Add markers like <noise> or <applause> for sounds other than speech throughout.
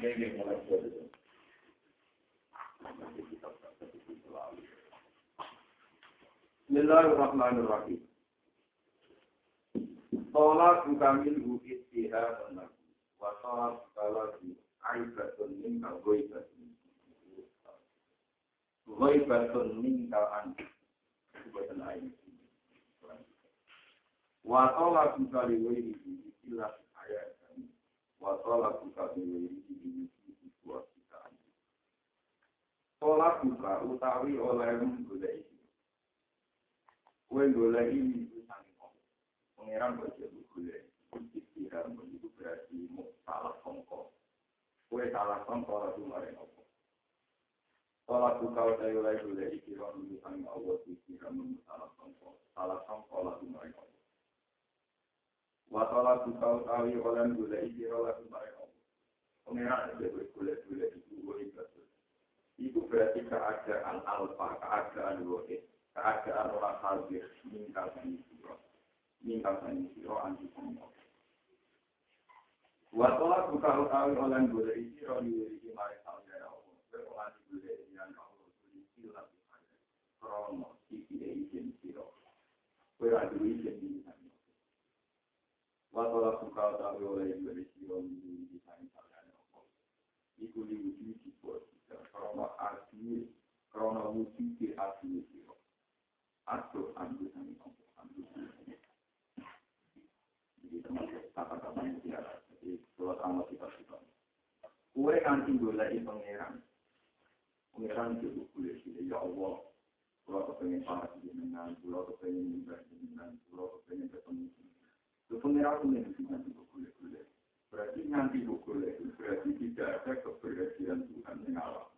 Ini mulai dari Bismillahirrahmanirrahim. Tolak kami lu istihad wa tolak kalau aibatun minka goibatun. Goibatun minka an. Buatan air. Wa tolak kali wiri istilah ayat. Wa tolak kali wiri istilah Tolak buka utawi oleh menggolek iki. Kue ini itu kok. Pangeran baca golek. Istirahat itu berarti salah songkok. Kue salah songkok lalu maring apa. Tolak buka utawi oleh. Ron itu sangat Allah istirahat mau salah songkok. Salah songkok lalu maring apa. Watola buka utawi oleh golek iki. Lalu maring apa. Pangeran baca golek-golek itu gue itu berarti keadaan alfa, keadaan wahid, keadaan orang hadir, mingkal sani siro, mingkal sani siro anti semua. Watola buka utawi oleh gula isi roni wiri mari saudara Allah, berolah gula isi yang Allah tulis silat krono, isi izin siro, beradu izin di sana. Watola buka utawi oleh gula isi roni wiri mari saudara Allah, iku diwujud di krono asli krono wujud di asli siro atau ambil kami mampu ambil jadi termasuk kata-kata yang tiada jadi kalau sama kita kita kue nanti boleh pangeran pangeran itu boleh sih ya Allah. Kalau kepengen para jenengan kalau kepengen minta jenengan kalau kepengen ketemu itu boleh boleh berarti nanti boleh berarti tidak ada keberhasilan Tuhan yang alam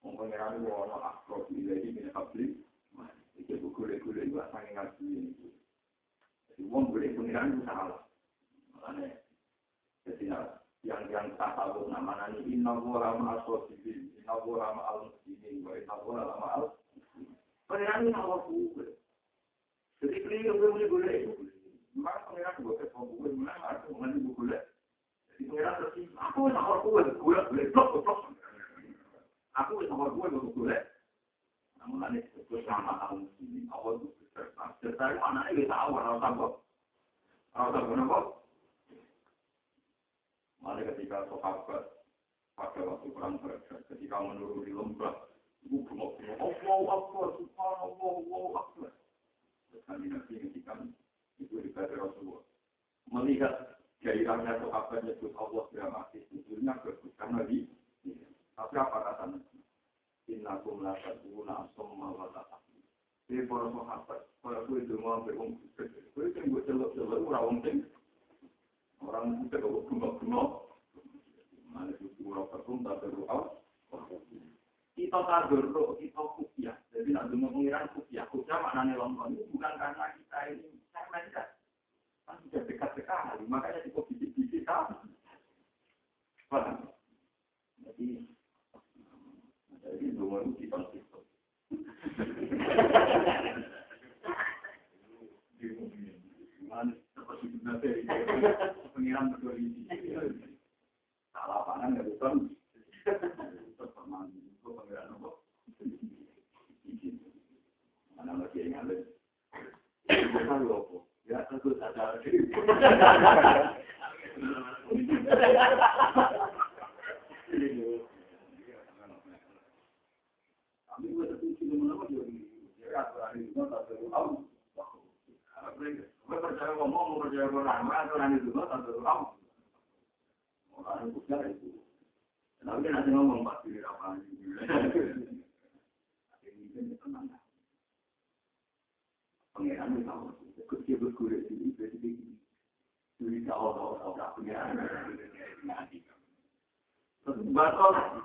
Pengiran wono akrob ilahi min habli. Iki gule-gule itu sange ngaji ini. Jadi wong boleh pengiran itu salah. Makanya, jadi yang yang tak tahu nama ini inna wara ma'al sosibil, inna wara ma'al muslimin, wa inna wara ma'al Pengiran ini kuwe. Jadi gule itu. Maka pengiran gue ke gue mulai aku mengenai. Jadi pengiran terus aku tak Allah kuwe, gule gule blok blok. Aku wis nomor gue untuk gue. Namun nanti itu sama tahun ini, awal itu berserta. Serta itu anaknya bisa awal, harus tambah. Harus tambah nopo. Malah ketika sahabat pada waktu perang berada, ketika menurun di lembah, itu bengok-bengok, Allah Akbar, Subhanallah, Allah Akbar. Terus nanti nanti ketika itu dikata Rasulullah. Melihat gairahnya sahabat nyebut Allah dramatis, sebetulnya bagus karena di tapi apa kata Inna kum la taduna asomma wa ta'afi. Ini para sahabat, para kue itu mau berwong Kue itu gue celok-celok, orang wong Orang itu kalau bengok-bengok. Mana itu kurang pertum, tak beruang. Kita tadur, kita kupiah. Jadi nak dengar pengiran kupiah. Kupiah maknanya. Itu bukan karena kita ini kan. Sudah dekat. Makanya cukup? Jadi jadi itu? Mana lagi yang? Bukan lopo. Ya tentu saja. percaya ngomong, percaya orang itu kan tak tahu kamu. Orang <laughs> itu itu. Tapi kan ada ngomong apa Pengiran itu tahu, kecil berkulit ini, jadi jadi tahu tahu tahu pengiran. Batal,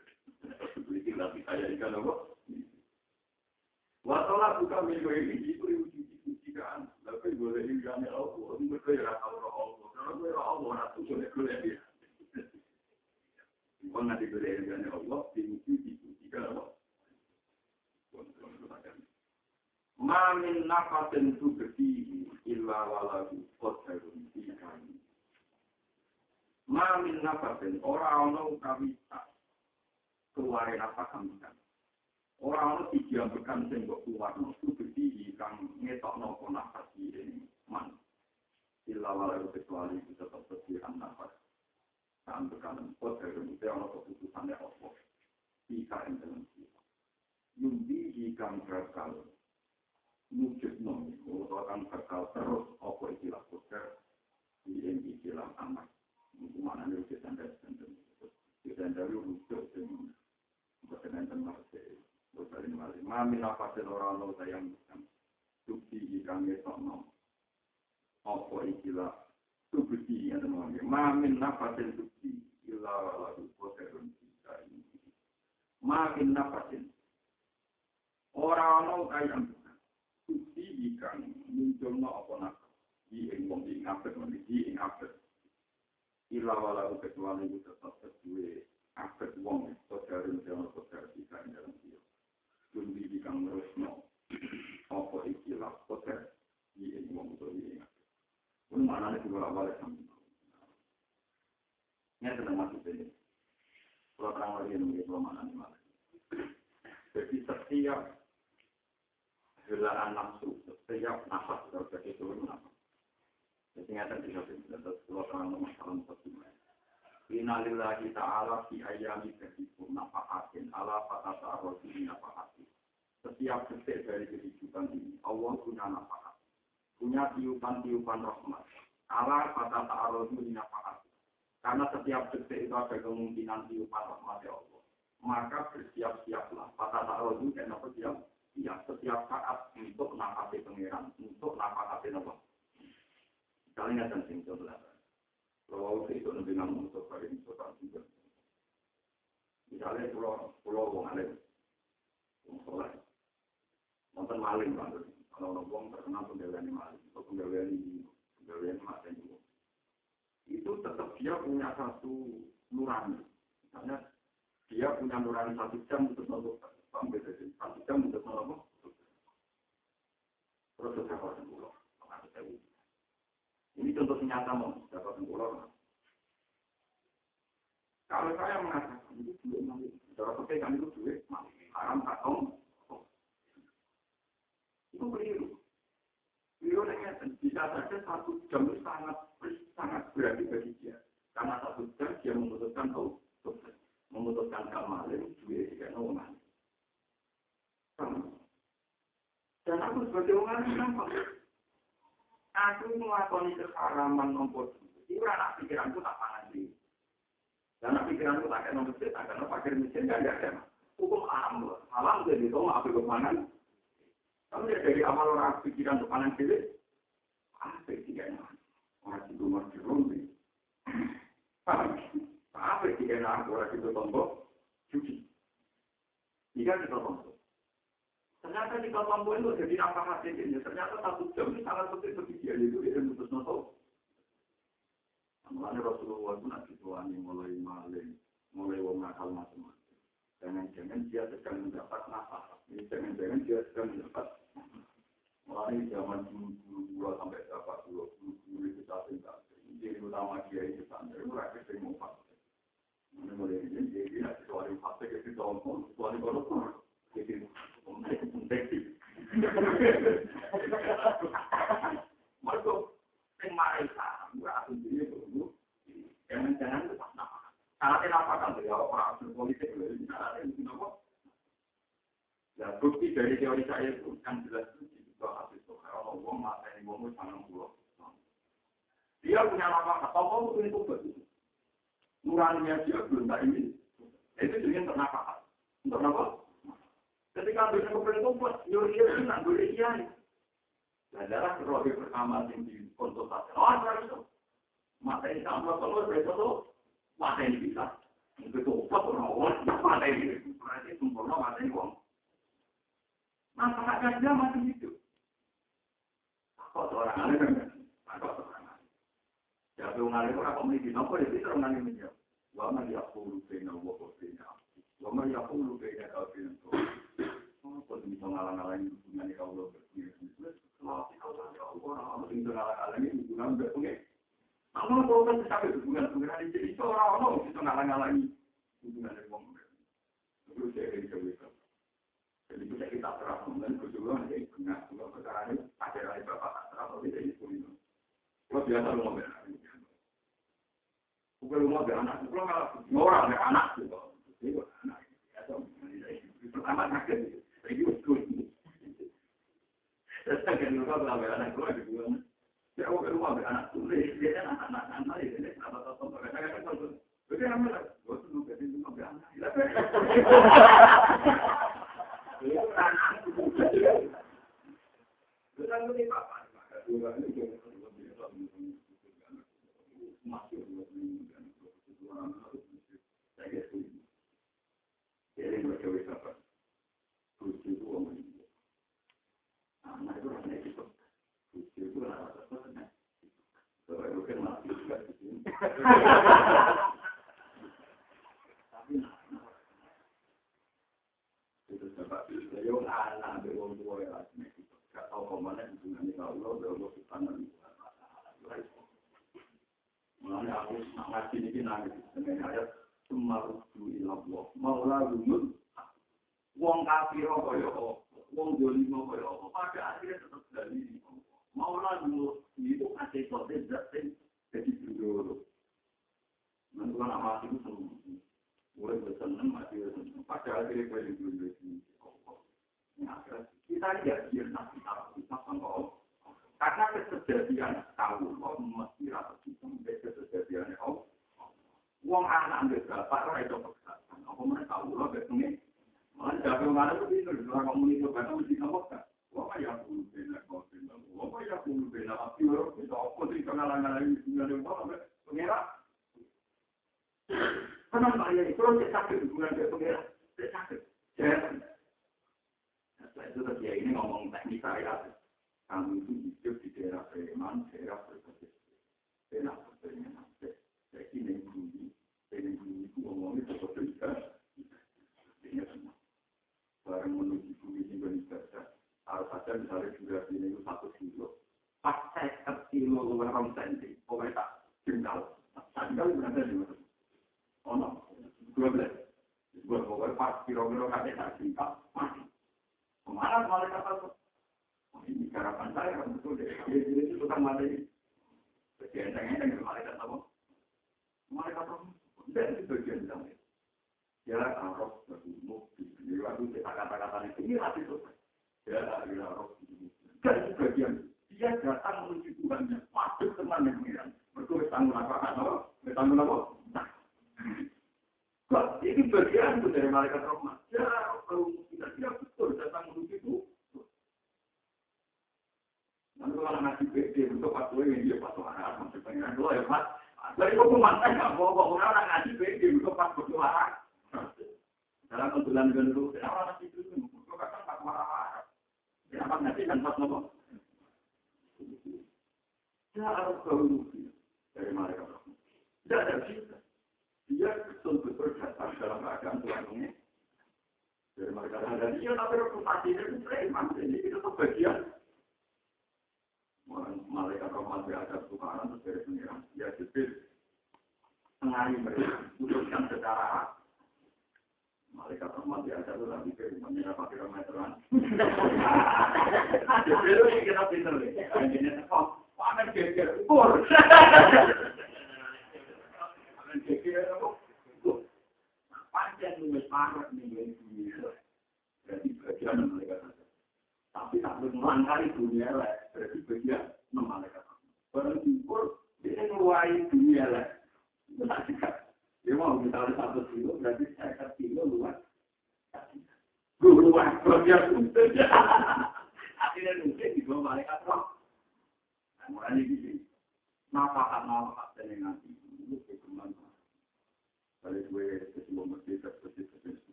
seperti nanti saya ikan apa Watola buka minggu ini itu diuji-ujikan, tapi boleh diujikan Allah, itu ya Allah Allah, karena gue Allah ratu boleh boleh dia. Bukan nanti boleh diujikan Allah, diuji-ujikan Allah. Mamin nafasin tu berdihi illa walahu qadarun fi'ani. Mamin nafasin orang-orang kami tak keluarin apa kami kan. Orang itu diambilkan sing kok keluar no subedi kang ngetok no nafas ini man. Illa walau kecuali itu tetap bersihan nafas. Kan berkanan pot dari itu ono keputusan ya Allah. Ika yang dalam kita. Yumbi ikang berkal. Mujud no. Kalau akan berkal terus apa istilah koder. Di istilah anak. Mana nih kita dan kita dari rujuk dengan Mamin apa senoran lo sayang bukan. Tukti ikan ngesok no. Apa ikila. Tukti ikan ngesok no. Mamin apa sen tukti. Ila wala dupo sekron kita ini. Mamin apa sen. Orang lo sayang bukan. Tukti ikan muncul no apa nak. Di engkong di ngapet. Di engkapet. Ila wala dupo sekron kita tetap sesuai. Apet wong. Koterun jangan koter kita dalam dia. Kundi dikang resno apa ikilah poter di ini wong itu ini pun mana nih juga awalnya sampai ini sedang masuk ini. Kalau terang lagi nunggu itu mana nih malah jadi setiap helaan nafsu setiap nafas terjadi itu nafas. Jadi nggak terjadi itu kalau terang masalah seperti ini Innalillahi ta'ala fi ayami kehidupan nafakatin ala fatata arrosi nafakatin. Setiap detik dari kehidupan ini, Allah punya nafakat. Punya tiupan-tiupan rahmat. Ala fatata arrosi nafakatin. Karena setiap detik itu ada kemungkinan tiupan rahmat ya Allah. Maka bersiap-siaplah. Fatata arrosi dan apa siap? Ya, setiap saat untuk nafasi pengiran. Untuk nafasi apa? Kalian sing coba kalau itu itu nabi nabi Mustafa ini Mustafa juga. Misalnya pulau pulau wong alim, wong soleh, nonton maling kan Kalau orang wong terkenal penggalian maling, atau penggalian penggalian macam itu. Itu tetap dia punya satu nurani. Misalnya dia punya nurani satu jam untuk nolong, sampai satu jam untuk nolong. Terus sesuatu ini contoh nyata mau berapa pulau kalau saya mengatakan itu duit mali cara pegang itu duit mali haram katong itu keliru. Keliru bisa saja satu jam itu sangat sangat berarti bagi dia. Karena satu jam dia memutuskan tahu memutuskan kemarin duit tidak normal dan aku sebagai orang kenapa? Aku melakukan keharaman nombor itu anak pikiranku tak panas sih. Dan anak pikiranku tak kena masjid, tak kena pakir mesin, gak ada. Hukum alam. Alam jadi itu mau ambil kepanan. Kamu dari awal orang pikiran untuk panan diri, apa pikirnya? Orang itu masih rumpi. Apa pikirnya orang itu tombol? Cuci. Jika kita tombol. Ternyata di kampung itu jadi apa hasilnya? Ternyata satu jam ini sangat penting bagi dia itu dia memutus noto. Mulanya Rasulullah itu nanti tuani mulai maling, mulai wong nakal macam-macam. Jangan-jangan dia sedang mendapat nafas. Jangan-jangan dia sedang mendapat mulai zaman dulu sampai dapat dulu dulu itu saat ini jadi utama dia itu sampai mereka sering mau Mulai mulai ini jadi nanti soal fase itu soal soal korupsi. Jadi Mereka sing marai saham, ora asune dulu. Jangan-jangan itu pas nama. Karena apa kan ya orang asli politik itu Ya bukti dari teori saya itu yang jelas itu juga asli itu kalau ngomong mata ini ngomong sama pulau. Dia punya apa? Atau mau itu betul. Nuraninya dia belum tak ini. Itu juga untuk apa? Untuk apa? Ketika bisa kemudian kumpul, yo iya sih nak boleh iya. Nah, darah roh pertama yang di konsultasi. Oh, itu. Mata ini sama kalau besok mata ini bisa. Itu obat orang mata ini. Berarti sempurna mata ini uang. Masyarakat dia masih hidup. Kok orang aneh Kok orang aneh. Jadi orang aneh orang komunikasi. Nopo itu orang aneh menjawab. Wa man yaqulu baina wa baina. Wa man yaqulu baina wa baina. Kok bisa ngalang-alangi hubungan di kaulah berdiri? Kalau orang bisa ngalang-alangi hubungan berpengen. Namun kalau kan sampai hubungan hubungan ini jadi seorang bisa ngalang-alangi hubungan dengan orang Terus saya dari Jawa Jadi bisa kita terapkan dan berjuang dari dengan dua perkara ini ada dari bapak tak terapkan tidak itu ini. Kalau biasa lu mau benar. Bukan mau benar anak, bukan malah orang anak juga. Itu anak. Itu anak sakit. Iki wis kuwi. Terus kan lupa kalau anak gue di bulan. Ya aku rumah anak tuh, dia kan anak-anak anak ini apa apa apa kadang kadang kalau Jadi apa lah? Gue tuh nunggu di rumah anak. Itu anak itu. Bukan ini apa? Dua ini masuk saya Jadi berjauh apa? Kuci itu orang ini. Anak itu rasanya gitu. Kuci itu rasanya. Kalau itu kan juga di sini. Tapi itu sebab saya anak berwong tua ya rasanya. Gak tahu ke mana dengan Allah, Allah subhanahu wa Mulanya aku ngaji ini nangis dengan ayat Sumarudu ilallah. Lumut wong kafir kaya wong dolimo kaya apa pada akhirnya tetap dari Maula dulu itu kasih kode zatin jadi dulu. Kan amat itu semua. Mulai bersenang mati. Pada akhirnya kaya dulu kita lihat dia nanti tahu kita sangkau. Karena kesejadian tahu, mesti rasa kita membaca kesejadian oh. Wong anak ambil bapak, orang itu pekerjaan. Apa mereka tahu, lo Kenapa ya itu itu ya bareng menuju bumi ini saja. Harus saja misalnya durasi ini satu kilo. Pas saya kilo luar rom senti, pokoknya tak tinggal Jengkal berada di mana? Oh no, dua belas. Dua pokoknya pas kilo-kilo kakek tak jengkal, mati. Kemarin malah kata, oh, ini harapan saya kan betul deh. Jadi itu tukang materi. Jadi enteng-enteng, malah kata, malah kata, dan itu bagian Ya arus berumur di sini lalu kita kata-kata di sini hati itu. Ya arus Dan bagian dia datang menuju Tuhannya, masuk teman yang miran. Mereka bertanggung apa apa? Bertanggung apa? Nah, ini bagian dari malaikat rahmat. Ya arus. from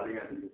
Palingan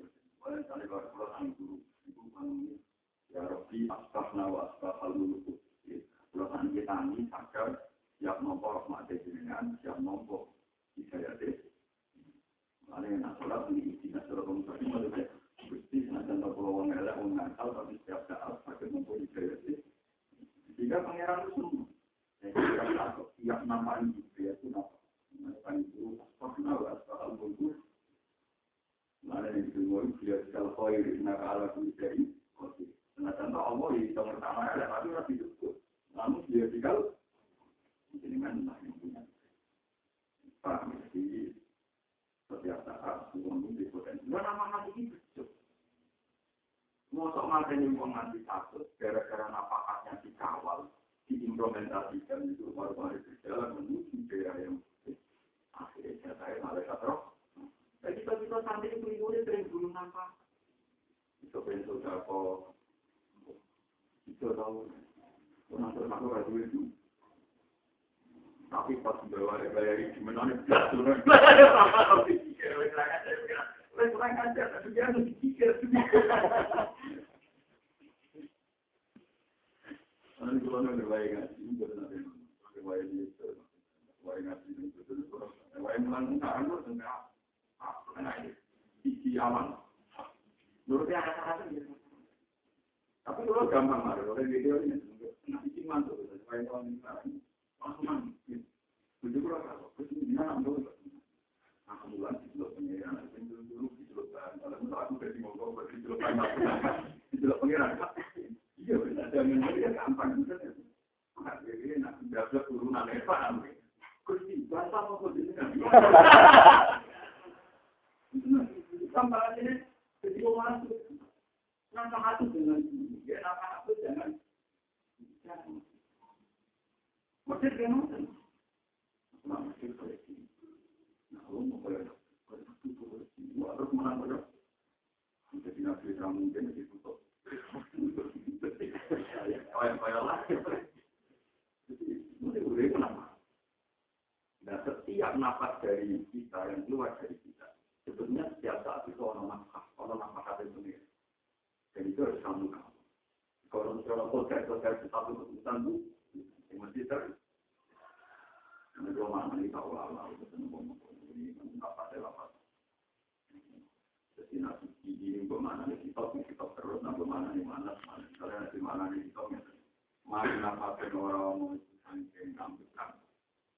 Kamu mungkin ditutup. Kayak-kayak lah. Jadi, kenapa? Nah, setiap nafas dari kita yang keluar dari kita, sebetulnya setiap saat itu orang nafkah, orang nafkah ada sendiri. Dan itu harus kamu kamu. Kalau misalnya podcast podcast satu keputusan itu, yang masih ter, karena dua mana ini tahu lah, itu ngomong ini nggak pada lapas. Jadi nasi ini bagaimana nih kita kita terus, nah bagaimana nih mana mana, kalian nanti mana nih kita mana nafas orang mau sangking kambukan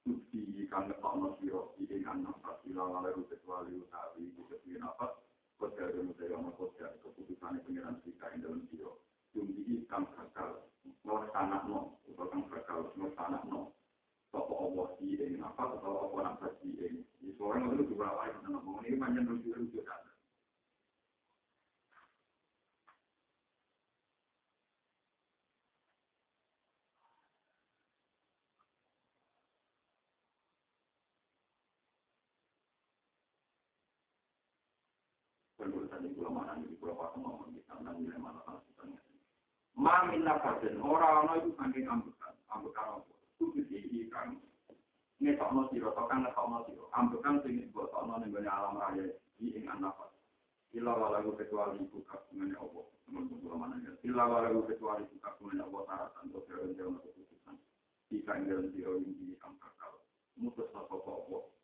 bukti kang ngetokno sira iki kang nafas sira lalu kecuali utawi kuwi nafas kodha dene saya ono kodha keputusan pengiran kita ing dalam sira tumbi kang bakal nglaksanakno utawa kang bakal nglaksanakno sapa Allah iki ing nafas atau apa nafas iki ing iso ora ngono juga wae tenan ngomong ini panjang lucu-lucu kan tadi pulau mana di pulau apa ngomong di sana nilai mana kita Mamin nafasin orang-orang itu saking ambekan, ambekan apa? Kudu sih kan ngetokno sira to kang ngetokno sira. Ambekan sing dibotokno ning gone alam raya iki ing nafas. Ila walagu kecuali iku kagungan apa? Menurut pulau mana ya? Ila walagu kecuali iku kagungan apa taratan kira kira keputusan. Jika ing dalam sira ini kang bakal mutus apa apa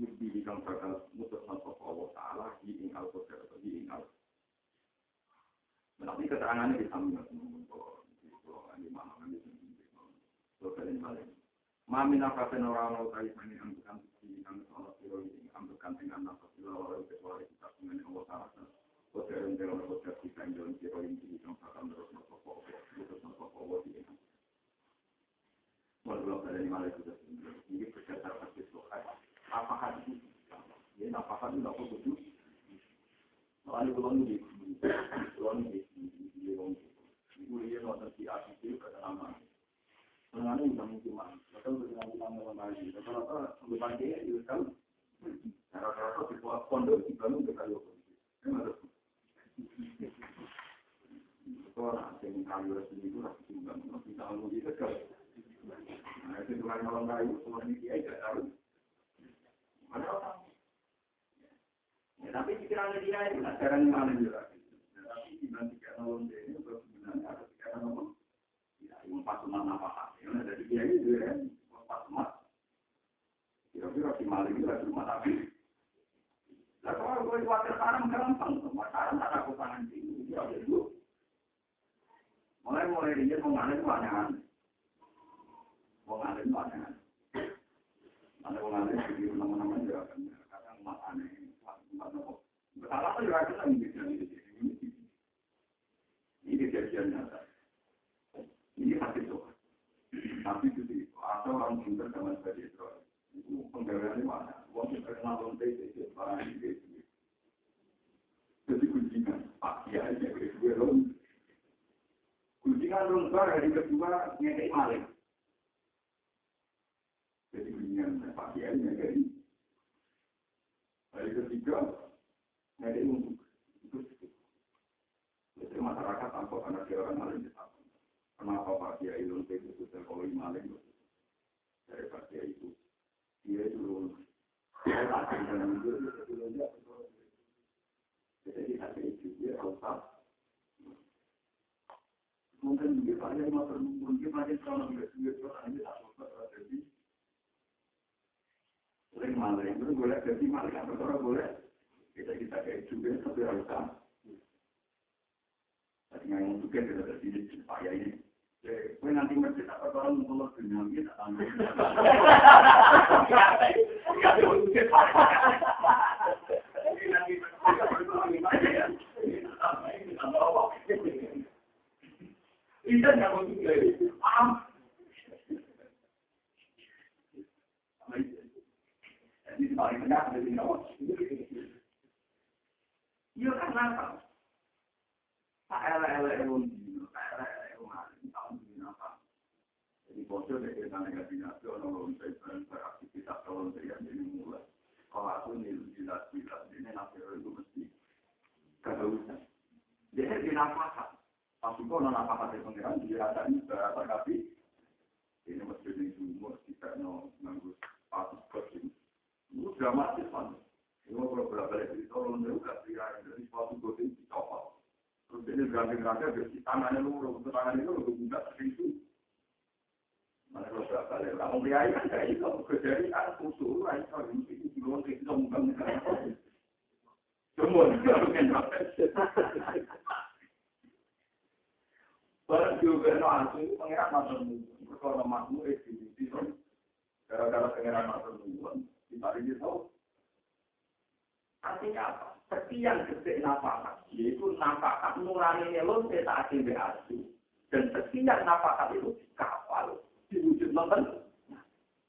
Yudi kang bakal mutus sapa Allah Ta'ala di ing Al-Qadar atau di ing. Tapi keterangannya di samping di mana kan di sini. Mami nafasen orang orang kaya sangi ambekan di kang salah siro ini ambekan dengan nafas siro orang kecuali kita dengan Allah Ta'ala. Kodar yang dalam kodar kita yang dalam siro ini kang bakal terus sapa Allah mutus sapa Allah di ing. Walau dari mana itu ini apakah itu ya apakah itu tidak begitu lalu kalau ini kalau ini di orang itu dia nonton si asli itu pada nama mengenai undang undang betul dengan undang lagi rata-rata dia itu kan rata-rata di di kita orang yang itu harus kita kan nah itu malam kayu dia tidak tahu Ya, tapi pikirannya dia itu mana juga. Tapi ini sebenarnya ada pikiran apa? Ya, yang pas cuma apa? Ya, dari dia itu ya, pas cuma. Kira-kira si itu cuma tapi. Lah kalau gue sekarang gampang, semua tak aku tangan sini, itu. Mulai mulai dia. Ada orang lain nama-nama juga kan kadang makanya salah tuh juga kita ini ini kejadian nyata ini hati tuh tapi itu atau orang pintar dengan sebagai itu penggaweannya mana uang yang terkenal lonte itu barang itu jadi kuncingan pak ya aja gue lom kuncingan lombar hari kedua ngekei maling jadi kunjungan Pak Kiai dari hari ketiga dari untuk jadi masyarakat tanpa karena dia orang maling kenapa Pak Kiai itu itu sudah kalau maling dari Pak Kiai itu. Dia itu jadi hati itu dia harus mungkin dia banyak mungkin banyak kalau dia dia orang ini tak jadi sering malah itu boleh jadi malah kan orang boleh kita kita kayak juga tapi harus sama tapi yang juga kita ada di supaya ini Gue nanti masjid apa orang mau dunia kita tanya. Itu nggak mau juga. Paling benar dari nyawa. Iya kan apa? Tak elek-elek wong dino, tak elek-elek tahun dino apa. Jadi bocor deh kita negatif nabi, orang orang saya beraktivitas tahun saya ini mulai. Kalau aku nih jilat-jilat, ini itu mesti kehausan. Dia di nafas. Tapi kok nona nafas itu pengiran, ini berapa kali. Ini mesti di sumur, kita no nganggus pasus kosim. Itu dramatis kan. Ini kalau berapa lagi, kalau nunggu juga air dari suatu godin dicopot. Terus ini ganteng-ganteng, berarti tangannya lu, tangannya lu, lu buka sering Mana kalau berapa lagi, kamu kiai kan kayak itu, kejari kan kusur, ayo, itu di luar kita mungkin. Semua, mungkin apa. Barang juga no asu pengiran masuk mungkin. Kalau masuk itu, gara-gara pengiran masuk mungkin. 5.000 tahun. Artinya apa? Sekian detik nafakat, yaitu nafakat nurani kita peta asu. Dan sekian nafakat itu kapal diwujud nonton.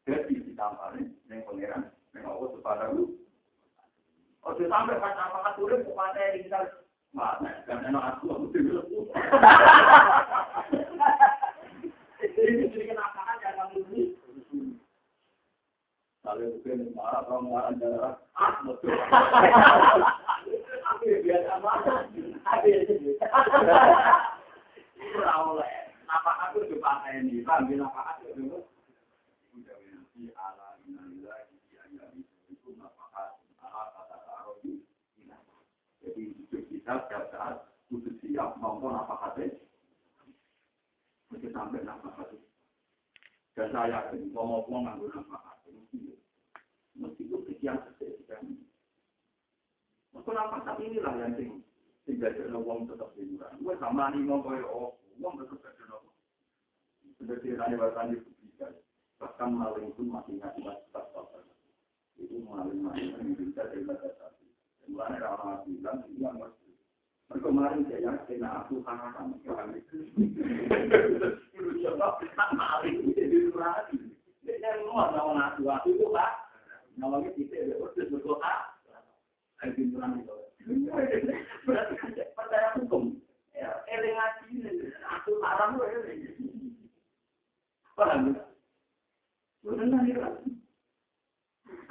Jadi ditambah nih, yang pangeran, yang Allah sepadamu. Oh, sampai pas nafakat turun, ke mana di tinggal? Mana, karena aku, aku tinggal. <laughs> Ini jadi nafakat yang kamu kalau mungkin marah kalau marah darah, ah betul. Aku biasa marah, aku Ora oleh, apa aku coba ini, panggil apa aku dulu. Udah nanti ala ala kata arabi. Jadi kita setiap saat kudu siap. Mesti sampai kata. Dan saya yakin, mau nganggur. Meskipun sekian. Meskipun apa kata inilah yang sing sing jadi wong tetap hiburan. Gue sama nih mau koyo oh, wong tetap jadi nopo. Seperti yang diwakili publikasi. Bahkan maling pun masih ngasih tetap Itu maling-maling yang bisa dibahas. Mulai orang bilang, iya mas. Kemarin saya yakin aku haram. Itu coba maling jadi lagi. Dia ngomong sama aku, aku pak. Namanya kita ya udah berdoa. Ayo pinturan itu. Berarti kan percaya hukum. Ya, eling aku haram loh. Paham? Benar ya.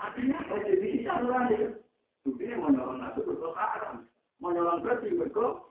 Artinya, jadi saluran itu. Buktinya menolong aku berdoa haram. Menolong bersih berdoa.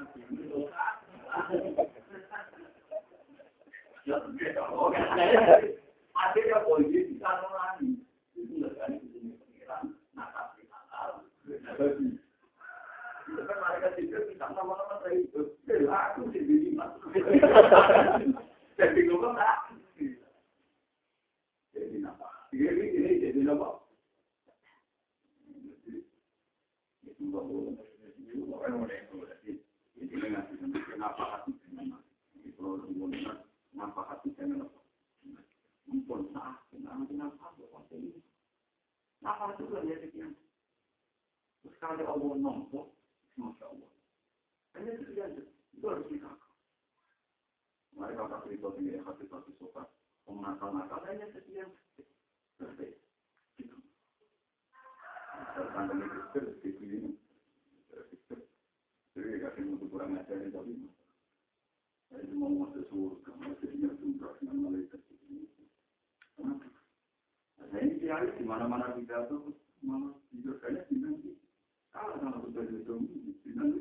Akhirnya polisi kan. Kan. Aku yang berarti ini ngasih kenapa hati itu kenapa hati? Apa itu kan itu. Mereka. Gitu. Ini Kristen, itu ini. Kristen. Jadi kasih untuk kurang ajar tapi saya cuma mau masuk surga, masih ingat sumpah dengan malaikat ini. Kenapa? Nah ini kiai di mana-mana pidato, malah tidur kayaknya bilang kalau sama sudah itu, bilang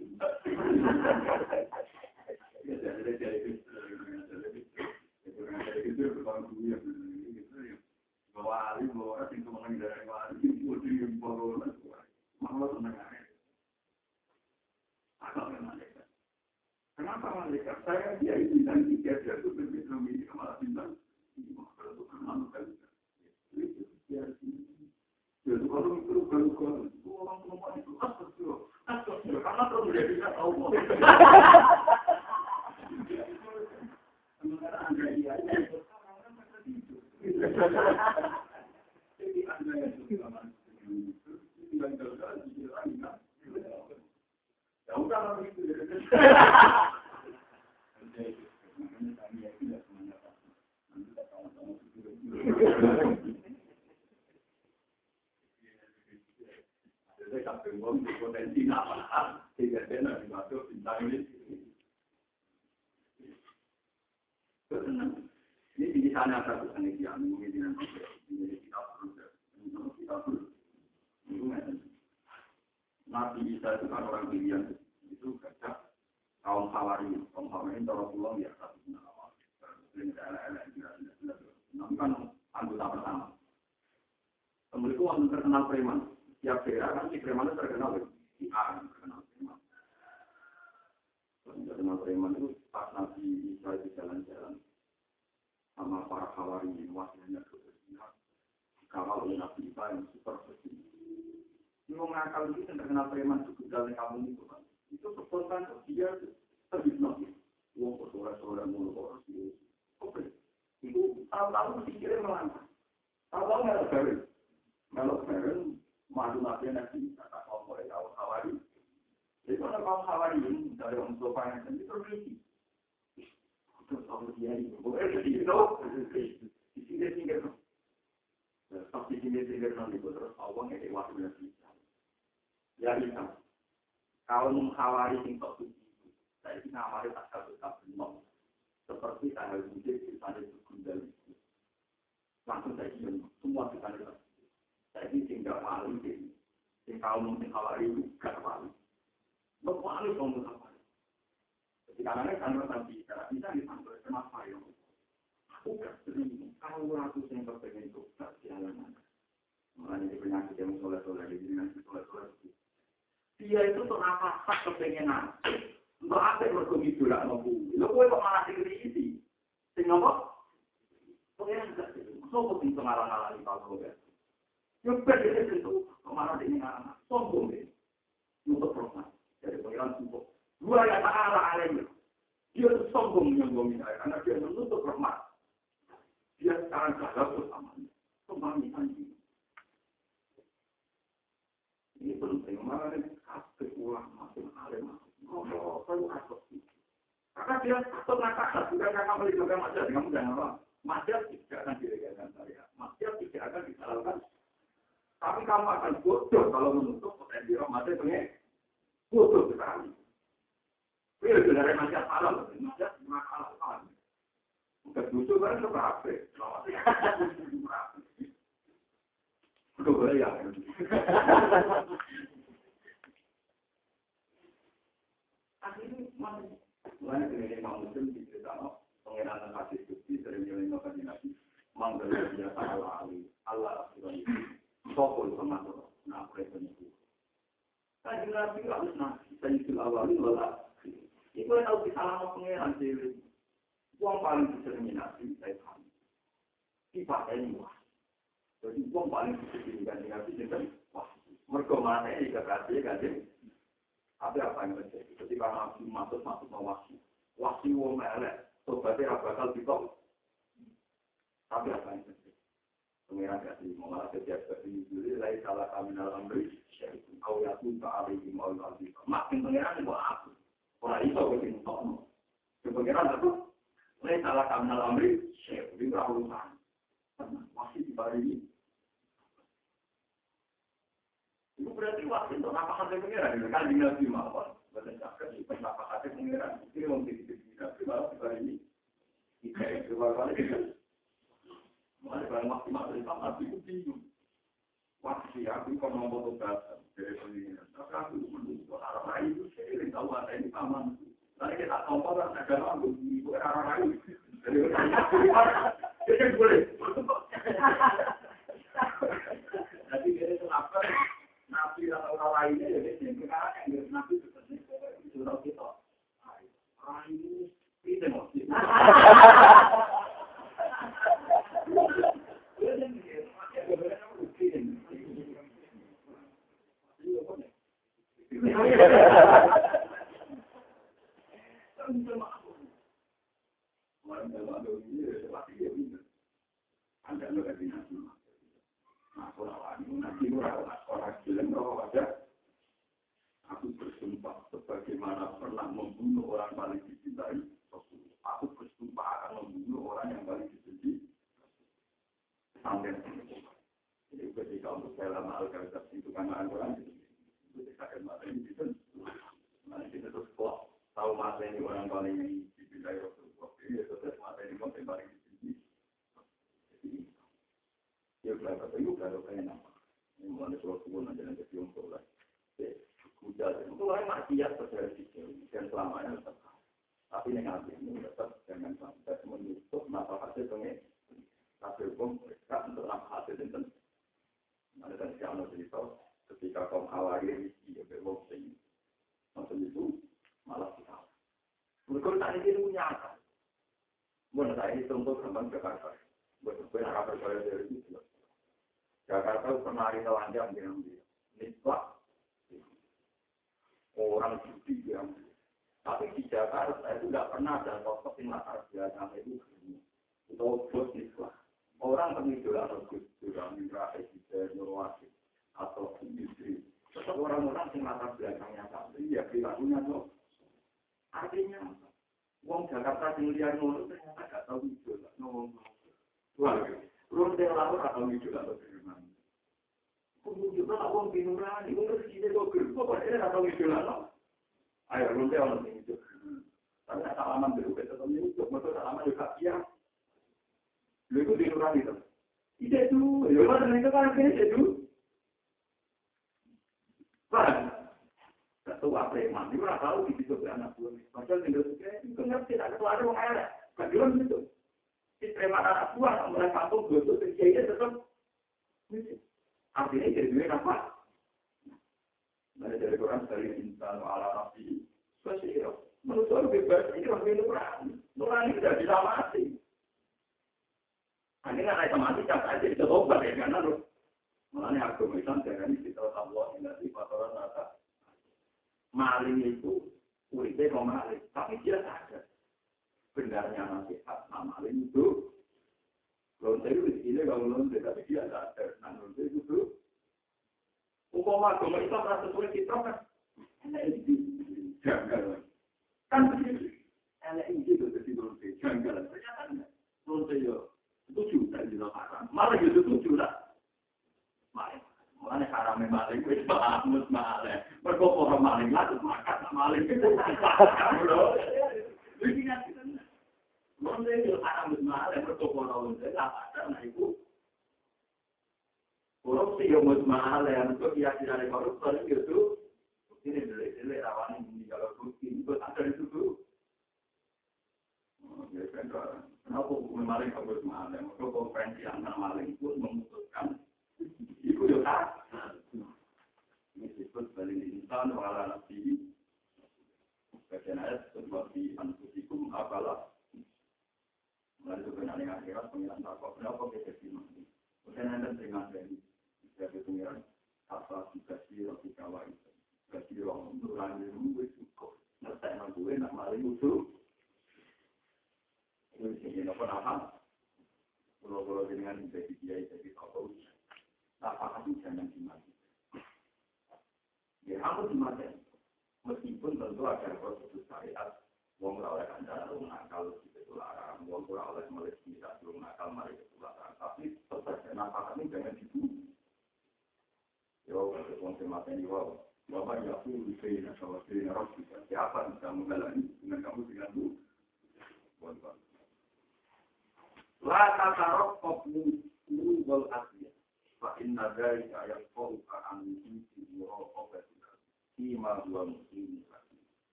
ya jadi jadi itu, itu kan jadi itu kalau dunia gitu ya, bawa alim bawa orang itu mengenai wali, itu di bawa malah senang aja. Akal malaikat. Kenapa malaikat? Saya dia itu bintang tiga, dia itu berbintang ini malah bintang. Ini maksudnya itu kan manusia. orang perempuan itu karena terus menjadi tahu. Sementara anda iya Jadi anda yang suka yang terjadi di Ya udah itu. Jadi sampai uang potensi nama, sehingga dia nanti masuk bintang ini. Ini di sana ada bukan ini yang mungkin dengan ini kita perlu kita perlu. Nabi Isa itu kan orang pilihan itu kerja kaum Hawari, kaum Hawari itu Rasulullah ya satu nama. Nabi kan anggota pertama. Kemudian itu orang terkenal preman. Tiap daerah kan si preman itu terkenal si A yang terkenal preman. Terkenal preman itu pas Nabi Isa itu jalan-jalan sama para Hawari wasiatnya ke Kawal oleh Nabi Isa yang super bersih. Mau ngakal itu yang terkenal preman itu dalam kamu itu kan. Itu spontan dia terhipnotis. Wong bersuara-suara mulu orang sih. Oke. Itu tahu-tahu pikirnya melangkah. Tahu-tahu melok bareng. Melok bareng. Madu nabi kata hawari. Jadi kalau kaum hawari dari orang yang sendiri dia ini. Bukan jadi itu. Di sini tinggal. Di sini tinggal nanti waktu nabi. Ya bisa. Yang tak suci. Saya ini tak tak. Seperti tanggal di sana semua di sana ini tinggal malu ini. Yang kaum mungkin hawari itu gak malu. Bermalu kaum hawari. Jadi karena kan nanti bisa bisa dipanggil kenapa ya? Aku gak sering. Kalau aku sering kepengen itu gak jalan. Makanya di penyakit yang soleh-soleh di dengan soleh-soleh dia itu tuh apa hak kepengen nanti. Mbak apa yang berkumpul itu lah nopo. Lo kue kok malah dikiri ini. Sing nopo? Pengen enggak sih. Sopo sing pengalang-alang di kalau Yuk beda itu ke mana ini anak sombong deh. Untuk proses dari pengiran sumpah. Dua yang tak ala alanya. Dia tuh sombong nyombongin saya karena dia menutup rahmat. Dia sekarang gagal bersamanya. Pemamitan ini. Ini penting. Mana kabeh ulama sing alim ngono perlu takut karena dia takut nakal bukan karena melindungi masyarakat kamu jangan apa masyarakat tidak akan diregakan saya masyarakat tidak akan disalahkan tapi kamu akan bodoh kalau menutup potensi Ramadan pengen bodoh sekali Iya, sebenarnya masyarakat salah, masyarakat nakal sekali. Bukan bodoh kan seberapa? Udah boleh ya. akhirnya mana ini Imam Muslim diceritakan pengenalan hadis suci dari nilai nabi mangga dia Allah ali Allah sama. Tuh nah mereka itu tadi nabi harus nabi sayyidul awalin wala. Itu yang tahu disalah pengenalan sih uang paling disering nabi saya tahu dipakai wah. Jadi uang paling disering ganti nabi jadi wah. Mereka mana ini kekasih ganti tapi apa yang terjadi? Ketika Nabi masuk masuk ke wasi, wasi wong melek, sobatnya apa bakal ditol. Tapi apa yang terjadi? Pengiran kasih malah setiap kali dulu lagi salah kami dalam beri, kau ya tuh tak ada di mau lagi. Makin pengiran itu aku. Orang itu aku ingin tahu. Pengiran itu lagi salah kami dalam beri, di berurusan. Masih di bari ini. Itu berarti waktu itu apa hati pengiran? Kan di nabi mawar. Betul cakap itu apa hati pengiran? Ini mau jadi di nabi mawar di ini. Kita itu kali itu. Mulai barang maksimal dari sama nabi itu bingung. Wah, si aku kok mau bahasa dari pengiran. Tapi aku menunggu arah itu saya tahu ada ini paman. Lalu kita tombol dan ada ibu arah. Jadi boleh. Jadi dia itu apa? nabi atau orang lainnya ya dia sekarang yang nabi seperti itu kita orang ini itu maksudnya Aku bersumpah sebagaimana pernah membunuh orang paling dicintai Aku bersumpah akan membunuh orang yang paling dicintai Sampai Jadi ketika lama al-Ghazab itu kan orang ketika mata ini itu, nah itu terus kok tahu mata ini orang paling dicintai Rasulullah. Ini terus mata ini orang paling. Jadi, ya berapa itu kalau kayak nama. Ini mulai suruh turun aja nanti untuk lah. Mulai maksiat terjadi dan selamanya tetap. Tapi nanti ini tetap jangan sampai menutup mata hasil pengen. Tapi hukum mereka untuk nama hasil itu. Ada dan siapa cerita ketika kaum awalnya di bewong sing macam itu malah kita. Mereka tadi itu nyata. Mana saya ini contoh gampang Jakarta. Buat gue nak percaya dari itu. Jakarta pernah hari telanjang dengan dia. Nisbah orang judi yang tapi di Jakarta itu tidak pernah ada sosok yang latar belakang itu itu bos Islam orang pengidolan Gus Dur Amira Ejida Nurwasi atau industri tetap orang-orang yang latar belakangnya tapi ya perilakunya tuh artinya Wong Jakarta yang liar ternyata gak tahu idola ngomong wah Ronde lalu atau idola atau Kemudian lah wong binurani, wong rezeki kok gerbo, kok dia atau itu lah. Ayo runte orang ini itu. Tapi salaman dulu kita tetap itu, betul salaman juga iya. Lu itu binurani tuh. Ide tuh, ya mana itu kan ini itu. Kan, satu apa yang mandi, orang tahu di situ anak buah. Macam tinggal sekali, itu ngerti, ada keluar orang ada. Kajian itu. Istri mana anak buah, mereka kampung, gue tuh, dia tetap. Artinya jadi apa? Nah, dari Quran dari insan ala nabi. Sesuai menurut saya bebas ini masih nurani. Nurani tidak bisa mati. Kan ada mati kata aja bisa obat ya karena lu. Makanya agama Islam jangan kita Allah ingat di patoran rata. Maling itu uripnya mau maling, tapi dia sadar. Benarnya nasihat, nah maling itu Lonte itu ini kalau lonte, tapi dia sadar. Nah, lonte itu Umpama agama Islam rasa sesuai kita kan. Janggal. Kan begitu. Ini itu jadi lonte. Janggal. Ternyata ya. Setuju dari haram. Malah ya setuju lah. Malah. Mulanya haramnya maling. Wis banget maling. Mereka orang maling lah. Terus makan maling. Kamu <laughs> loh. Ini kan kita. Lonte itu haram maling. Mereka orang lonte. Lah ada. Nah itu. Korupsi yang ya, untuk keyakinan koruptor itu ini rawan ini kalau annan malami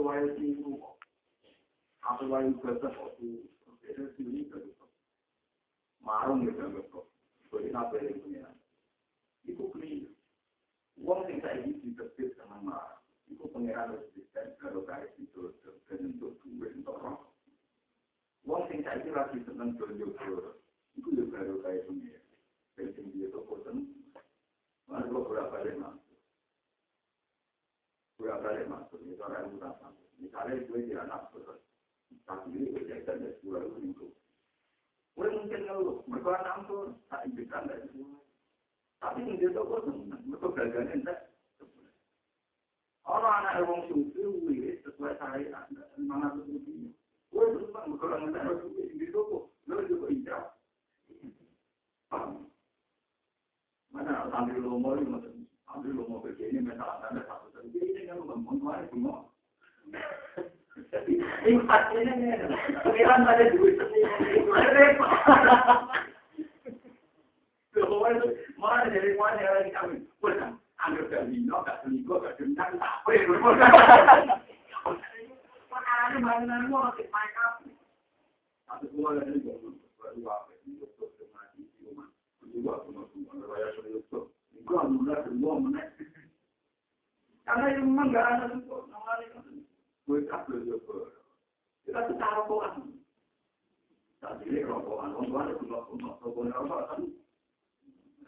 Apa wae kok. Apa wae kok turu. Itu sini jaga. Marung ya jaga kok. Jadi apa yang punya? Itu keliru. Uang yang saya ini diterbit sama marah. Itu pengiran resisten kalau kait itu bentuk duit untuk roh. Uang yang saya ini lagi senang jodoh Itu juga baru kait pengiran. Penting dia itu bosan. Mana kalau berapa Berapa kali masuk? Itu orang yang utama. Misalnya gue tidak nafsu. Tapi ini kejadian dari sepuluh ribu Boleh mungkin ngeluh, mereka ampun, tak impikan dari semua. Tapi ini dia toko senang, mereka belajarnya enggak. Orang anak orang suci, wih, sesuai syariat, tuh sucinya. Gue senang, mereka orang anak orang suci, di toko, lo juga hijau. Mana sambil lo mau, sambil lo mau begini, misalnya ada satu satu, ini kan lo mau, mau. Imat ini pengiran pada duit repot. Mana dari mana yang kami? Bukan, anggap dari no, gak selingkuh, gak gendang, tak apa. Perkara ini ke mereka? Satu dua dari itu, baru apa? Itu tuh mati. Juga semua semua. Itu alhamdulillah semua menek. Karena itu memang gak ada namanya Gue tak belajar Kita kita rokokan. Tadi ini rokokan. Orang tua itu untuk rokokan rokok kan.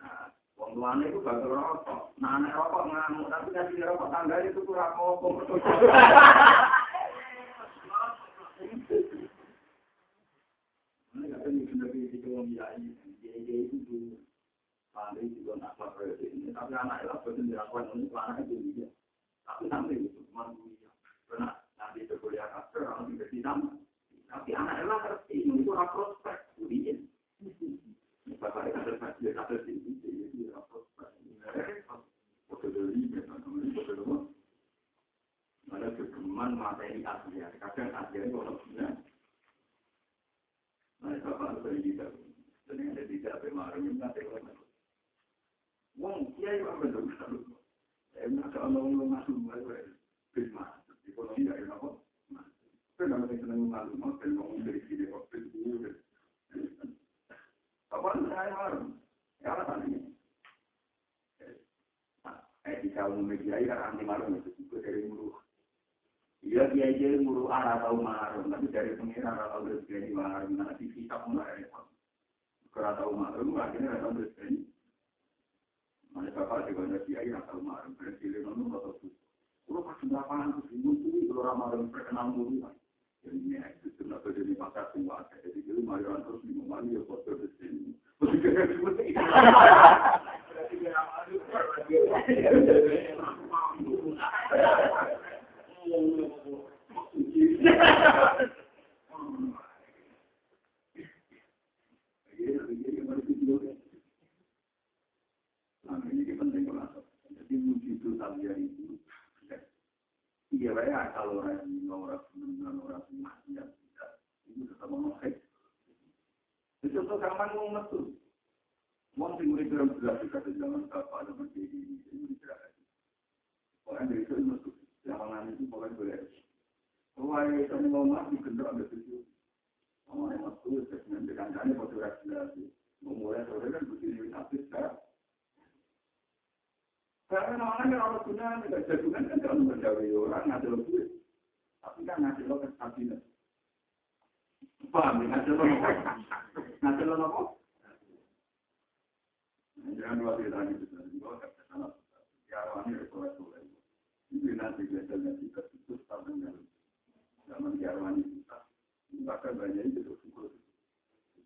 Nah, orang tua itu gak rokok. Nah, anak rokok ngamuk. Tapi kasih rokok tangga itu kurang rokok. Ini katanya benar itu orang biaya. Dia itu dulu. Juga nak ini. Tapi anak itu betul dilakukan untuk anak. Tapi itu cuma. Karena nanti tidak. Ngerti, itu orang prospek, dia. Bapak itu ada tinggi, dia prospek. Proseduri, memang, ada kegeman materi asli, kadang asli itu. Nah, itu dari dan yang ada tidak nanti Wong, benar-benar. Saya nak kalau ngomong masuk, Bisma, ekonomi dari apa? Tapi kalau kita senang malu, mau ngomong dari sini kok itu. Apa saya harus? Ya tadi? Etika umum media kan anti itu juga dari. Iya dia muru arah tahu tapi dari pengira atau dari di kita mulai tahu akhirnya tahu Mana bapak juga ada kiai atau malu, berarti lima atau tujuh. Kalau pas lapangan itu bingung tuh, kalau Ramadan perkenal dulu kan. Jadi ini itu sudah terjadi pasar semua. Jadi itu marian terus bingung lagi ya foto di sini. Nah, ini penting banget. Jadi wujud talian itu Iya, ya kalau orang orang senang orang mati ya tidak itu tetap memakai. Itu tuh kapan mau metu? Mau sih murid dalam belas kita zaman apa ada masih ini tidak. Orang dari itu metu, jangan itu pokoknya boleh. Orang itu mau mati kendor ada tujuh. Orang yang metu dengan dengan kami fotografi memulai sore kan begini tapi sekarang karena yang orang guna, tidak jagungan kan kalau orang ngasih lo duit. Tapi kan ngasih lo kestabilan. Paham ya? Ngasih lo nopo? Ngasih lo nopo? Jangan dua cerita ini. Kalau ini soleh soleh. Ini nanti biasanya kita itu tahun yang zaman. Bahkan banyak itu syukur.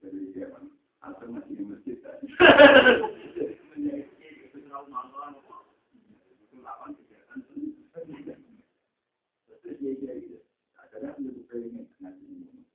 Jadi kiawan. Atau masih di masjid tadi. <laughs> jadi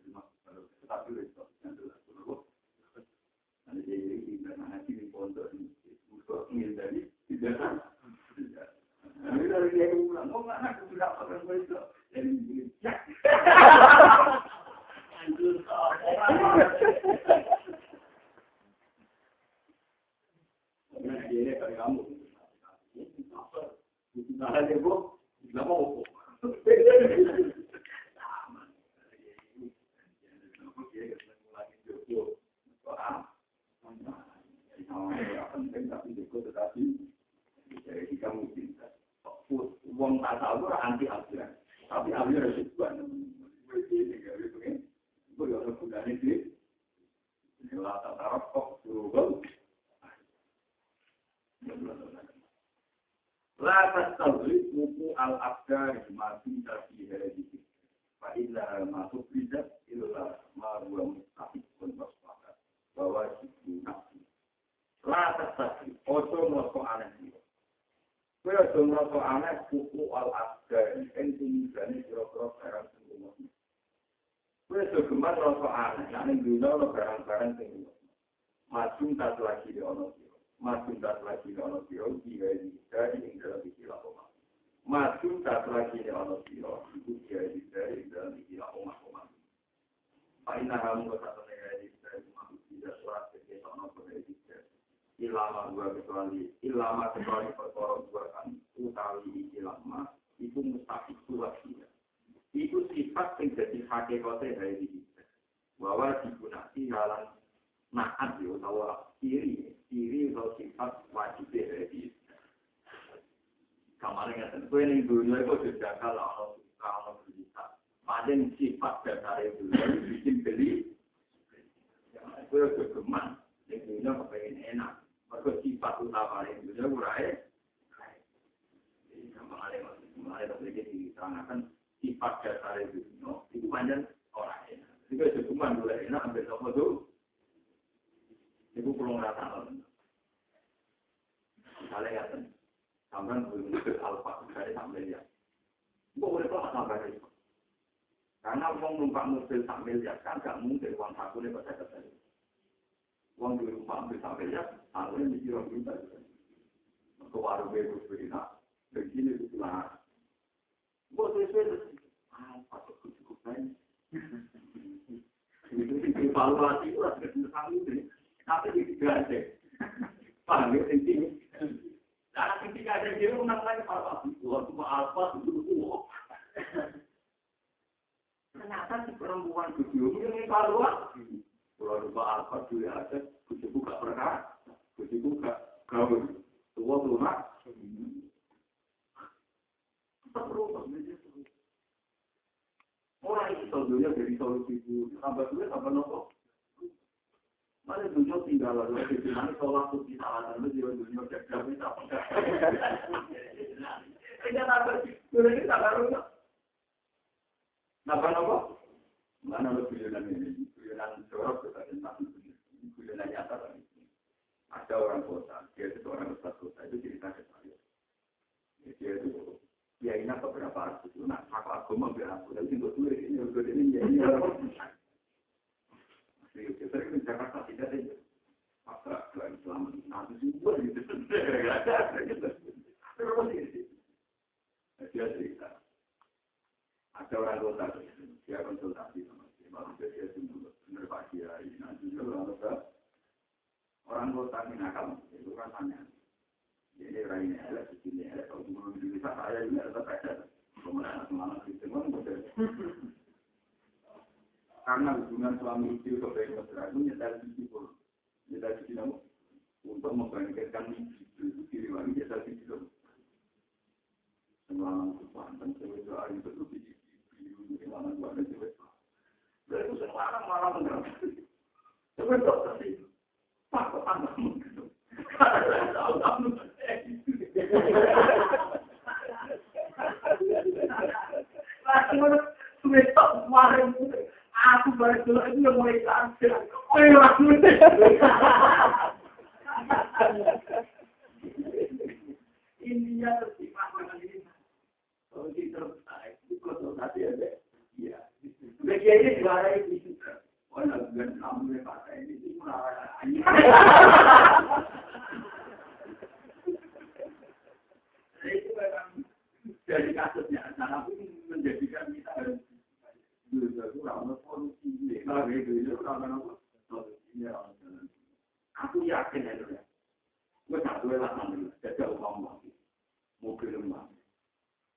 Uang numpak mobil sambil ya kan gak mungkin uang saku ini pada kata Uang dulu numpak mobil sambil ya, aku ini mikir orang kita. Ke warung bebas berina, begini itu lah. Buat sesuai apa tuh cukup banyak. Itu evaluasi itu harus kita tapi tidak <laughs> ada. Paham ya intinya? Nah, ketika ada dia menang lagi para alfa dulu. Ternyata si perempuan video ini evaluasi. Kalau lupa alfa dulu ada, kuci buka perkara, kuci buka gaul, tua lunak. Terus, Orang itu solusinya dari solusi itu, tambah dua, tambah nopo. Mana dunia tinggal lalu, jadi mana sholat tuh di salah lalu di dunia jaga bisa apa? Tidak apa, dulu ini tak baru nggak? Napa napa? Mana lo guyonan ini? Guyonan jorok kita tentang guyonan nyata kan? Ada orang kota, dia itu orang besar kota itu cerita ke saya. Dia itu ya ini beberapa artis itu, nah aku aku mau aku, tapi untuk duit ini untuk ini ya ini Sering di Jakarta tidak ada. Ke Islam nanti semua gitu. <laughs> Ada orang kota, dia konsultasi sama dia. Baru dia sembuh. Benar Pak Kiai. Nanti juga orang kota. Orang kota ini nakal. Itu kan tanya. Jadi raihnya ada di sini. Kalau belum bisa saya juga tetap ada. Kemudian semangat itu semua karena hubungan suami istri bayi mesra itu nyetel sisi pun nyetel sisi namu untuk membangkitkan itu diri lagi nyetel sisi namu semalam itu di semalam ada sewa dari itu menurut Sumetok kemarin Aku dulu itu mulai <laughs> Intinya tersimpan dengan ini. Kalau kita tertarik, itu konsultasi ada. Iya. Bagian ini juga ada di situ. Oh, ya, bukan kamu yang pakai ini. Itu Itu memang dari kasusnya, nah aku menjadikan kita harus itu orang solusi, kalau gitu itu orang solusi Aku yakin ya, gue tak boleh lah nanti, jadi uang lagi, mobil emas.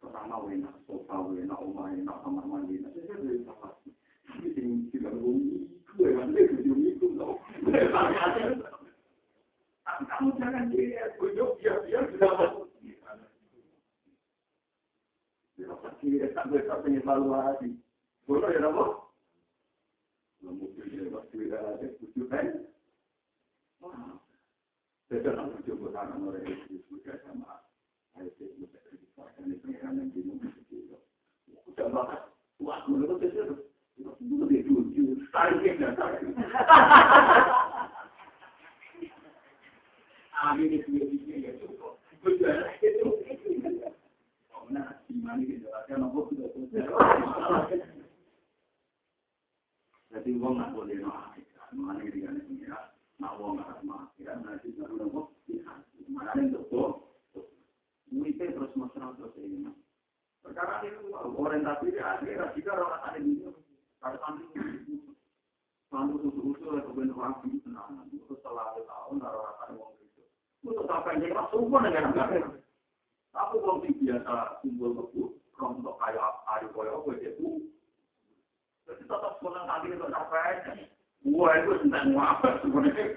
Pertama enak, sofa enak, rumah enak, kamar mandi enak, jadi gue sama. Ini sing tidak bumi, gue kan lagi di bumi itu loh. Kamu jangan dia, gue jauh biar biar sudah masuk. Dia sampai sampai evaluasi. Boleh ya, Pak? Mungkin dia waktu ada tujuan. Saya nak mencoba tangan orang itu sudah sama. Saya tidak bisa ini pengiran yang bingung itu. Sudah bakat. Wah, menurut saya itu itu lebih lucu. Tarik dan tarik. Amin itu dia ya cukup. Sudah itu. Oh, nah, di mana kita akan nombor sudah selesai. Jadi uang nggak boleh naik, mana dia nih pengira, nak uang nggak naik, ya nanti nggak boleh uang, mana itu tuh, muite terus masalah terus ini. Sekarang itu orientasi dia akhirnya jika orang ada di sini, kalau sampai Lalu usul-usul atau bentuk rapi, nah, itu setelah tahun orang ada uang itu. Untuk sampai jadi semua negara negara. Tapi uang biasa kumpul beku, rontok kayak ayu koyo itu jadi tetap senang kali itu sampai. Wah itu tentang apa sebenarnya?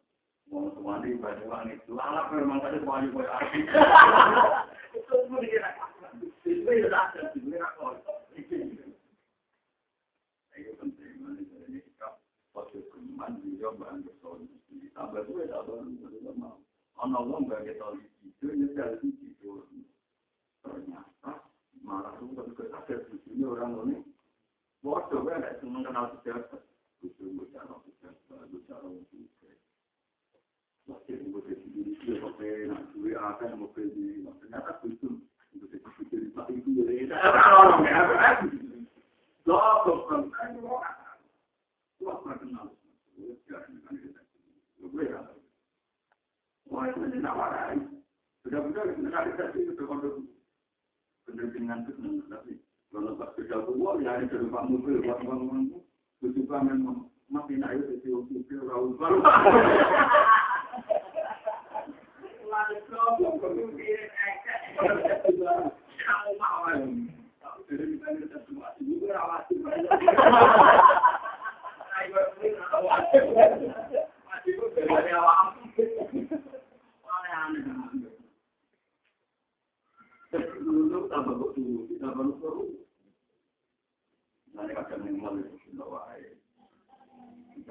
uang itu. Mau semani baju wangi, lalap memang tadi baju boy arti. Itu dia. Itu dia itu dia. Itu penting ini kita waktu keman juga bantu soal tambah mau. Itu itu ternyata malah ada di sini orang ini. Waktu kan ada semua kenal sejarah. Itu untuk masih butuh di sini sampai nak duit akan mau pergi ternyata itu itu jadi tapi itu jadi orang ya kan Doa kan kan orang Wah, kenal. Wah, itu tidak warai. Benar-benar negara kita itu terkondisi pendampingan itu tapi kalau tak sudah tua ya itu pak mobil buat bangun itu kan memang mati naik itu baru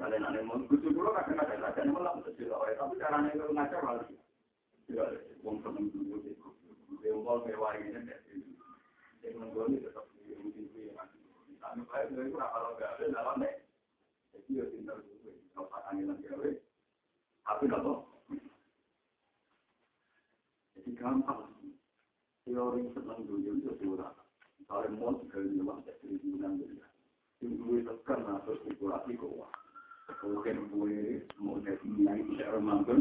Kalian ada mau kucu dulu kadang-kadang malah kucu tapi caranya itu ngajar malah wong seneng dulu itu. Bengkol mewah ini kan yang menggoni tetap di mungkin yang baik dari itu kalau nggak ada dalam nih. Jadi ya pintar dulu. Kalau lagi gawe, tapi nggak tahu. Jadi gampang. Teori seneng dulu itu sudah. Kalau mau sekali memang jadi bulan dulu. Tunggu tekan atau spekulasi keuangan. Kemudian gue mau jadi naik di Ramadan.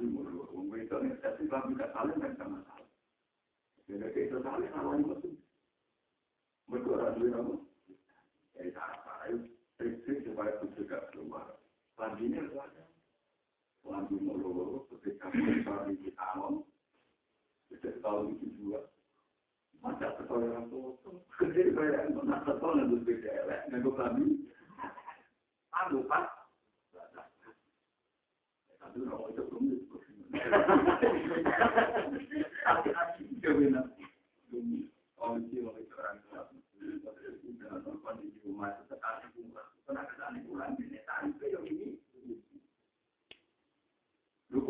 Kelambi mulu. Umum itu, tidak saling, tidak masalah. Jadi, itu saling, awalnya betul. Betul, orang kamu. Cari cara-cara. Trik-trik supaya itu keluar. Kelambinya ada. Kelambi mulu, ketika kita di alam, kita tahu itu juga. Masa sekolah itu, kerja kayak mana sekolah itu beda nego kami, aku pas, tapi orang itu belum itu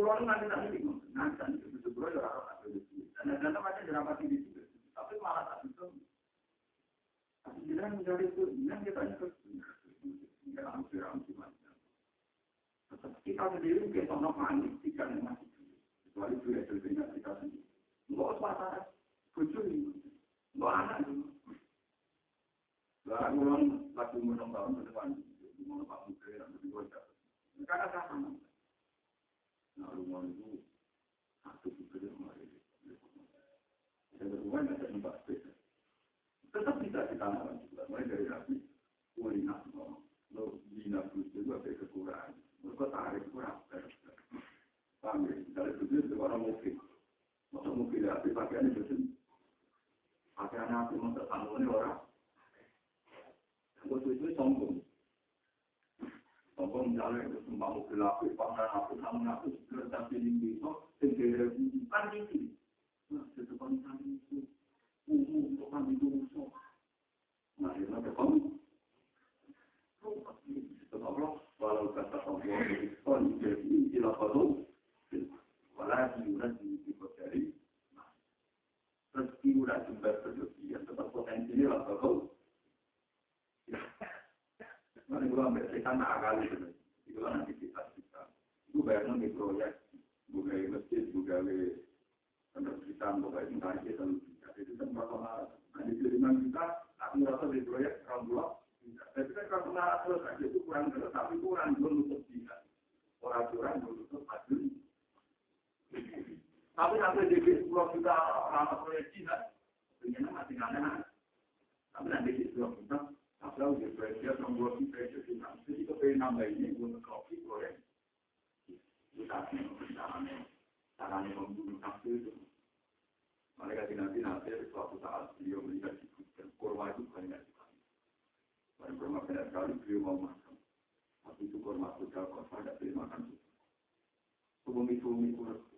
orang itu itu itu itu itu itu, tapi kita itu, yang kita nggak sendiri kita nak panik jika masih kecuali itu terdengar kita sendiri. Nggak usah panas, kucing, nggak anak itu. Lah lagi menang tahun ke depan, mau pak mungkin yang lebih banyak. Karena sama. Nah rumah itu satu juga mulai hubungan ada tempat. Tetap bisa ditanamkan juga, mulai dari nabi, kulina, lo dina juga ada kekurangan. Mereka tarik kurang. Paham ya? Misalnya itu itu orang mungkin. Masa mungkin ya, tapi pakaian itu sih. Pakaian aku masa tanggungannya orang. Waktu itu sombong. Sombong misalnya itu sembah mobil aku, pangeran aku, namun aku segera tapi ini, tinggi. Nah, kami itu umum untuk kami dosa. Nah, itu ada kamu. Allah, walau kata Allah, kon jadi ilah kalau walau diurangi di dari rezeki udah jumlah berlebihan tetap potensinya lah kalau Mana gue ambil kita nak kali itu, itu nanti kita kita. Gue bayar di proyek, gue gaya masjid, gue gaya tentang kita itu kan personal nah di lima juta aku merasa di proyek kalau blok tapi kan personal terus aja itu kurang terus tapi kurang belum nutup bisa orang kurang belum nutup padu tapi nanti di sepuluh juta orang proyek Cina ternyata masih nggak tapi nanti di sepuluh juta asal di proyek dia nomor di proyek Cina jadi itu pengen nambah ini untuk kopi proyek kita caranya caranya membunuh kafir itu mereka nanti nanti suatu saat beliau melihat disebutkan kurma itu banyak sekali. Dan kurma banyak sekali beliau mau makan. Tapi itu kurma sudah kok tidak boleh makan. Sumi-sumi kurus.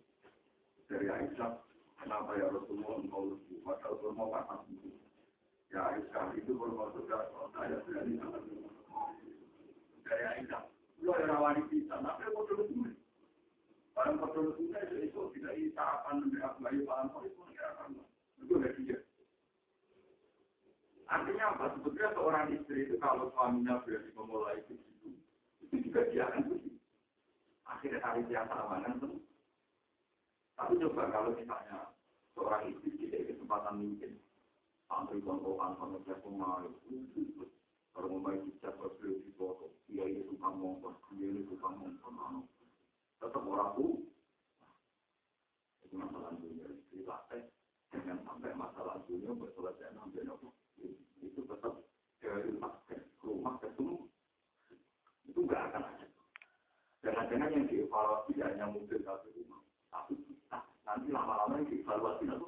Dari Aisyah, kenapa ya Rasulullah engkau lebih? Padahal kurma panas itu. Ya Aisyah, itu kurma sudah kok saya berani makan. Dari Aisyah, lo yang rawani bisa, tapi aku terus Barang betul itu itu tidak sarapan lebih bayi paham itu mengira itu tidak dia. Artinya apa? Sebetulnya seorang istri itu kalau suaminya berani memulai begitu, itu juga dia akan. Akhirnya hari dia salaman tuh. Tapi coba kalau misalnya seorang istri tidak kesempatan mungkin antri kontokan sama dia pemain, kalau membaik hijab harus beliau di foto, dia itu suka motor, dia itu suka motor, orang tuh. Itu masalah dunia, dilatih dengan sampai masalah dunia berselesai sampai nopo. Itu tetap dari rumah ketemu. Itu nggak akan ada. Jangan-jangan yang dievaluasi hanya mobil satu rumah, tapi kita nanti lama-lama yang dievaluasi itu.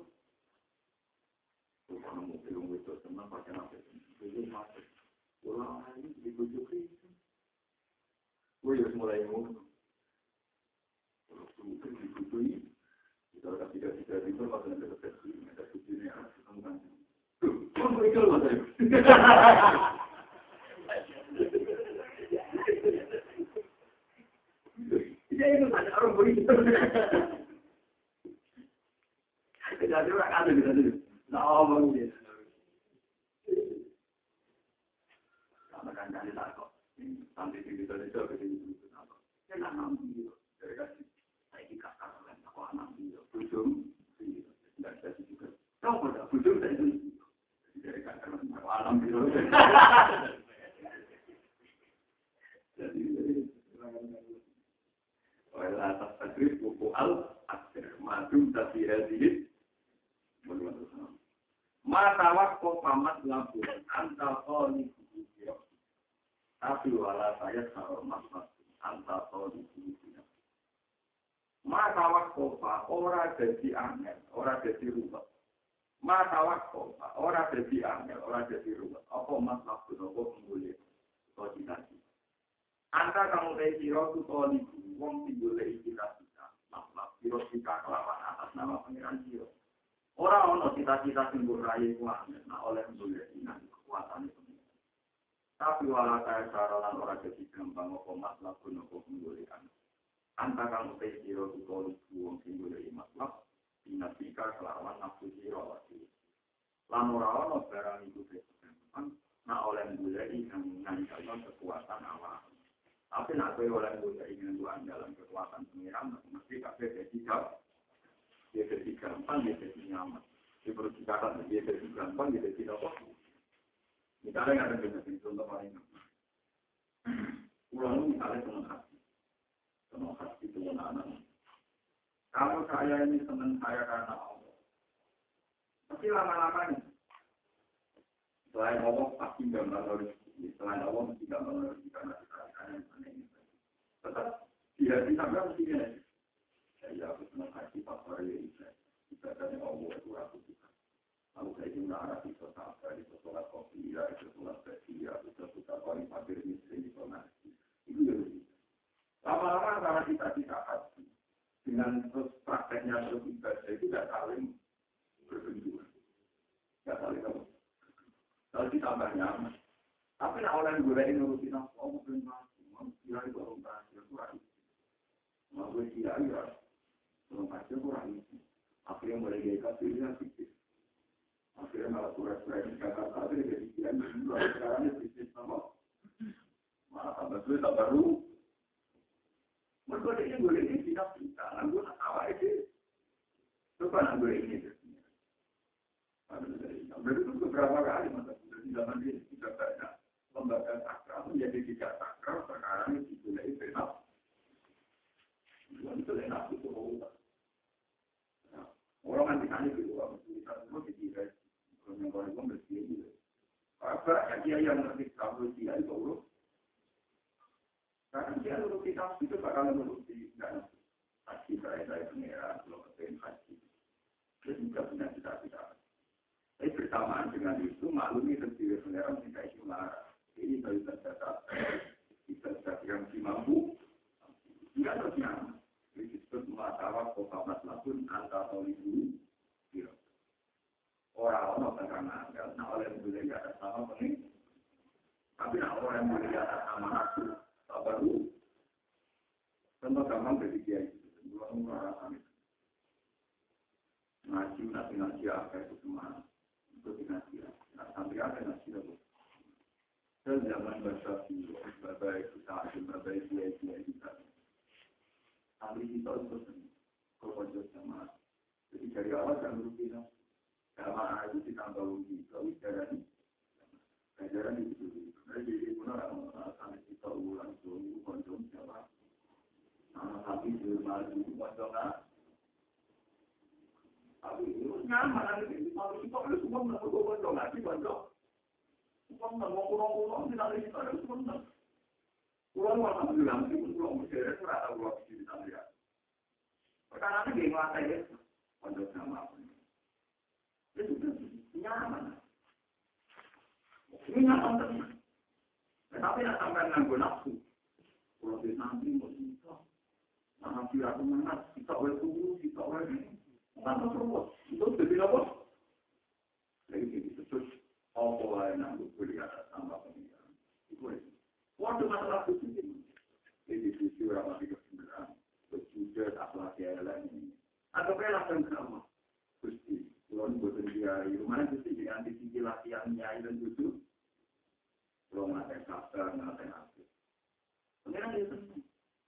Bukan mobil yang itu senang pakai nabi, itu masuk. Pulang ini dibujuki. Gue harus mulai ngomong. Kalau itu dibujuki, kita akan tidak tidak itu masuk ada deteksi, ada bujuknya, ketemu kan. Tuh, kamu itu loh saya. Ya itu saja orang begitu. Jadi orang ada di sana. Nah, omong dia. Karena kan kan tak kok. Sampai di itu ke sini. Ya ambil. Dari kasih. Saya di kakak kan aku anak dia. Bujum. Tidak ada juga. Itu. Dari kakak kan aku anak dia. Jadi Wala atas takrif buku al akhir madu tapi hadis Mata waktu pamat lampu antal koni tapi wala saya sahur maksud antal koni Mata waktu ora jadi angel ora jadi rubah Mata waktu ora jadi angel ora jadi rubah apa mas waktu nopo penggulih kau tidak Anta kamu teh siro tu toli wong sing golek cita-cita. Maklum siro kita kelawan atas nama pangeran siro. Ora ono cita-cita sing rai kuat, nah oleh golek inan kekuatan itu. Tapi wala kaya saralan ora jadi gampang opo maklum pun opo penggolekan. Anta kamu teh siro tu toli wong sing golek maklum dinasika kelawan nafsu siro lagi. Lan ora ono barang itu gampang. Nah oleh golek inan nang kekuatan awal. Tapi nak oleh gue ingin Tuhan dalam kekuatan pengiram, mesti kakek jadi jauh. Dia jadi gampang, dia jadi nyaman. Dia perlu dikatakan, dia jadi gampang, dia jadi apa. Misalnya ada itu contoh paling Pulau misalnya senang hati. Senang hati itu anak Kalau saya ini senang saya karena Allah. Tapi lama-lamanya. Selain Allah pasti gambar rezeki. Selain Allah mesti gambar rezeki karena kita tetap tidak bisa mesti Saya aku senang hati pasar ya. Kita dari Allah itu aku. Lalu saya juga arah bisa sabar, sholat kopi, ya, bisa sholat besi, ya, suka kali hadir miskin di donasi. Itu ya. Lama-lama karena kita tidak hati dengan terus prakteknya terus itu tidak saling berbenturan. Tidak saling apa. Kalau ditambah nyaman. Tapi nak orang gue ini nurutin aku, oh mungkin mati, mau kira itu orang berhasil kira berhasil kurang. Akhirnya mulai gaya kasih dia pikir. Akhirnya malah surat-surat di Jakarta itu jadi kira sekarang ini bisnis sama. Malah tambah sulit tak baru. Mereka ini gue ini tidak bisa, gue nak tahu aja. Coba nak gue ini. Berarti itu beberapa kali masa di zaman ini tidak banyak lembaga sakral menjadi tidak sakral sekarang itu dimulai benar. Itu enak itu Orang kan ditanya gitu, apa kita semua dikira yang kalau itu bersih gitu. Apa yang dia yang ngerti kalau dia itu urut. Karena dia urut kita itu bakal urut di dan haji saya saya pengira kalau ketemu haji. Dia juga punya cita-cita. Tapi bersamaan dengan itu maklumi sendiri pengira itu marah ini bisa data bisa yang mampu tidak terus nyaman disebut muatawa kofamat lakun antar tolibu orang-orang karena nah oleh boleh di atas sama pening tapi nah orang boleh di atas sama nafsu tak baru. Contoh gampang dari dia itu. Orang kami ngaji nanti ngaji apa itu semua. Itu ngaji nah sampai ada ngaji itu dan zaman Basyafi, babai kita ada babai dia dia kita. Kami kita itu kewajiban sama. Jadi dari awal kan rugi no. Karena itu ditambah rugi, kalau bicara ini, ajaran itu. Jadi pun orang sampai kita ulang dulu konsum siapa. Nama tapi cuma dulu macam Tapi itu nyaman nanti kalau kita itu semua perlu macam nanti macam. Semua mau kurang-kurang di dalam kita itu semua. Kurang bilang itu kurang itu rata kurang di dalam dia. Perkara ini gimana ya? Untuk nama Itu nyaman. Ini nyaman. Tetapi nak sampai nganggo nafsu. Kalau nanti mau kita, nah biar semangat, kita oleh tubuh, kita oleh ini, tanpa terus, itu jadi apa? Jadi terus, apa yang nanggung kuliah tambah pemikiran. Itu Waktu masalah itu ini, ini sisi orang mati kebenaran, berjujur akhlak yang lain. Atau kayak lakukan sama, Gusti, kalau buatan dia, mana Gusti di antisipasi latihan nyai dan jujur, kalau ngatain kabar, ngatain apa. Pengiran dia senang.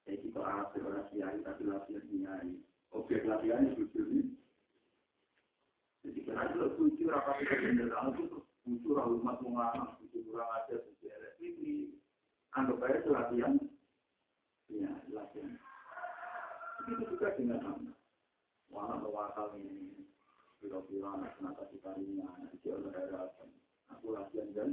Jadi kita asli orang kiai, tapi latihan kiai. Objek latihan itu ini. Jadi kira itu tujuh rapat itu tujuh rahmat mengamak, tujuh kurang aja sejarah ini. Anggap aja itu latihan. Ya, latihan. Itu juga dengan nama. Mana mewakal ini. Bila-bila anak kenapa si karinya, anak kecil daerah. Aku latihan dan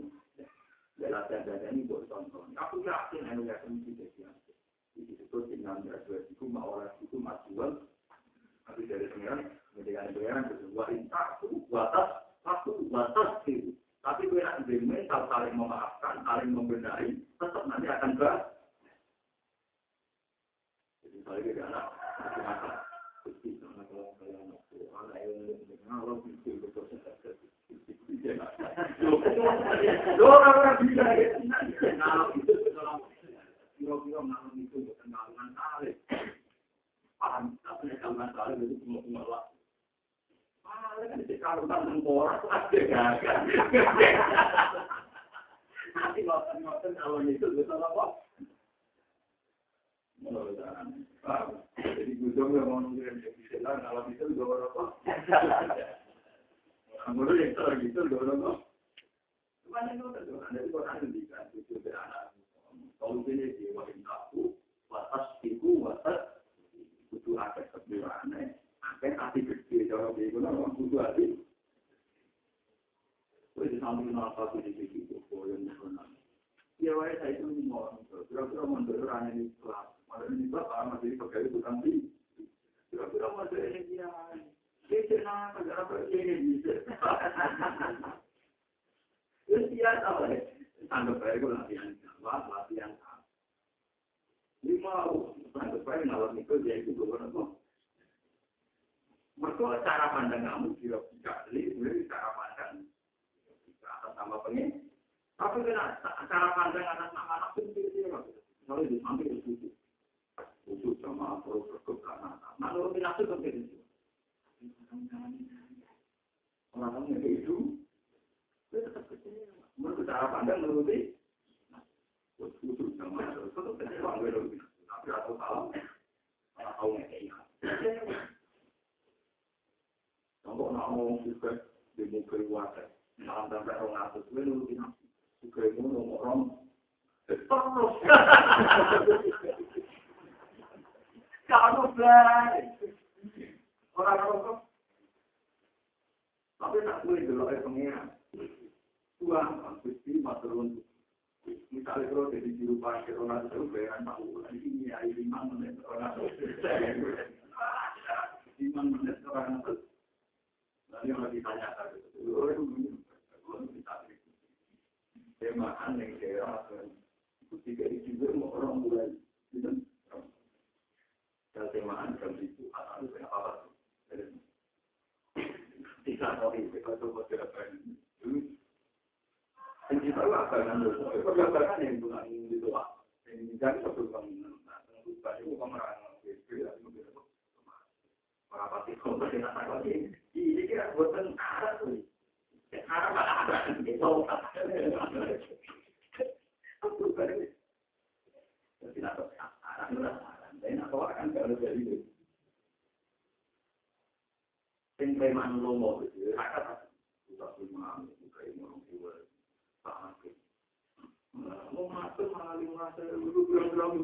Ya latihan dada ini buat tonton. Aku yakin anu yakin tidak siapa. Itu disebut dengan dua itu mau orang itu majuan. Tapi dari pengiran, dengan pengiran itu dua intaku, batas, satu batas itu. Tapi gue nak mental saling memaafkan, saling membenahi, tetap nanti akan ke. Jadi anak, kalau. Kalau. Itu kalau kalau? Jadi lah, kalau itu gitu, dong. Cuma itu ada di. Kalau ini di. Ada hati kecil kalau dia guna butuh hati. Kau di samping nafas di itu kau yang mengenal. Ya, wajah saya itu mau, kira-kira orang ini kelas. Ada ini bapak masih pakai itu nanti. Kira-kira masih ini dia. Itu nama negara ini bisa. Itu biasa oleh anggap baik latihan Jawa, latihan Ini mau anggap baik malam itu dia itu. Mereka cara pandang kamu kira sekali, sebenarnya cara pandang. Atas nama pengen. Tapi kena cara pandang atas nama anak pun dia kalau di samping itu khusus sama terus berkut karena menurut itu begitu. Orang-orang yang itu, menurut cara pandang menuruti, khusus sama itu kecewa gue tapi aku tahu, tahu nggak Kalau nak mau juga di muka wadah, malam sampai orang atas gue nurutin aku, juga itu nomor orang, terus, orang-orang tapi tak boleh dulu oleh pengiran. Tuhan, maturun. Misalnya kalau jadi juru parkir orang itu bayaran tahu, ini ya lima menit orang lima menit orang itu. Lalu yang ditanya tadi, orang Temaan yang daerah itu tiga juga mau orang mulai, dan temaan jam itu anak itu apa? Tidak tahu itu kalau model apa ini. Dan kita akan ngambil perjalanan yang bukan itu pak. Ini jadi satu bangunan. Lupa itu Para pasti kau tidak tahu ini. Kira buat tentara tuh. Tentara mana ada? Itu Aku kan. Tidak tahu. Anak-anak. Dan aku akan kalau jadi itu. sing preman lomo gitu kata kita cuma kayak mau jiwa tak mau masuk malah lima saya dulu bilang bilang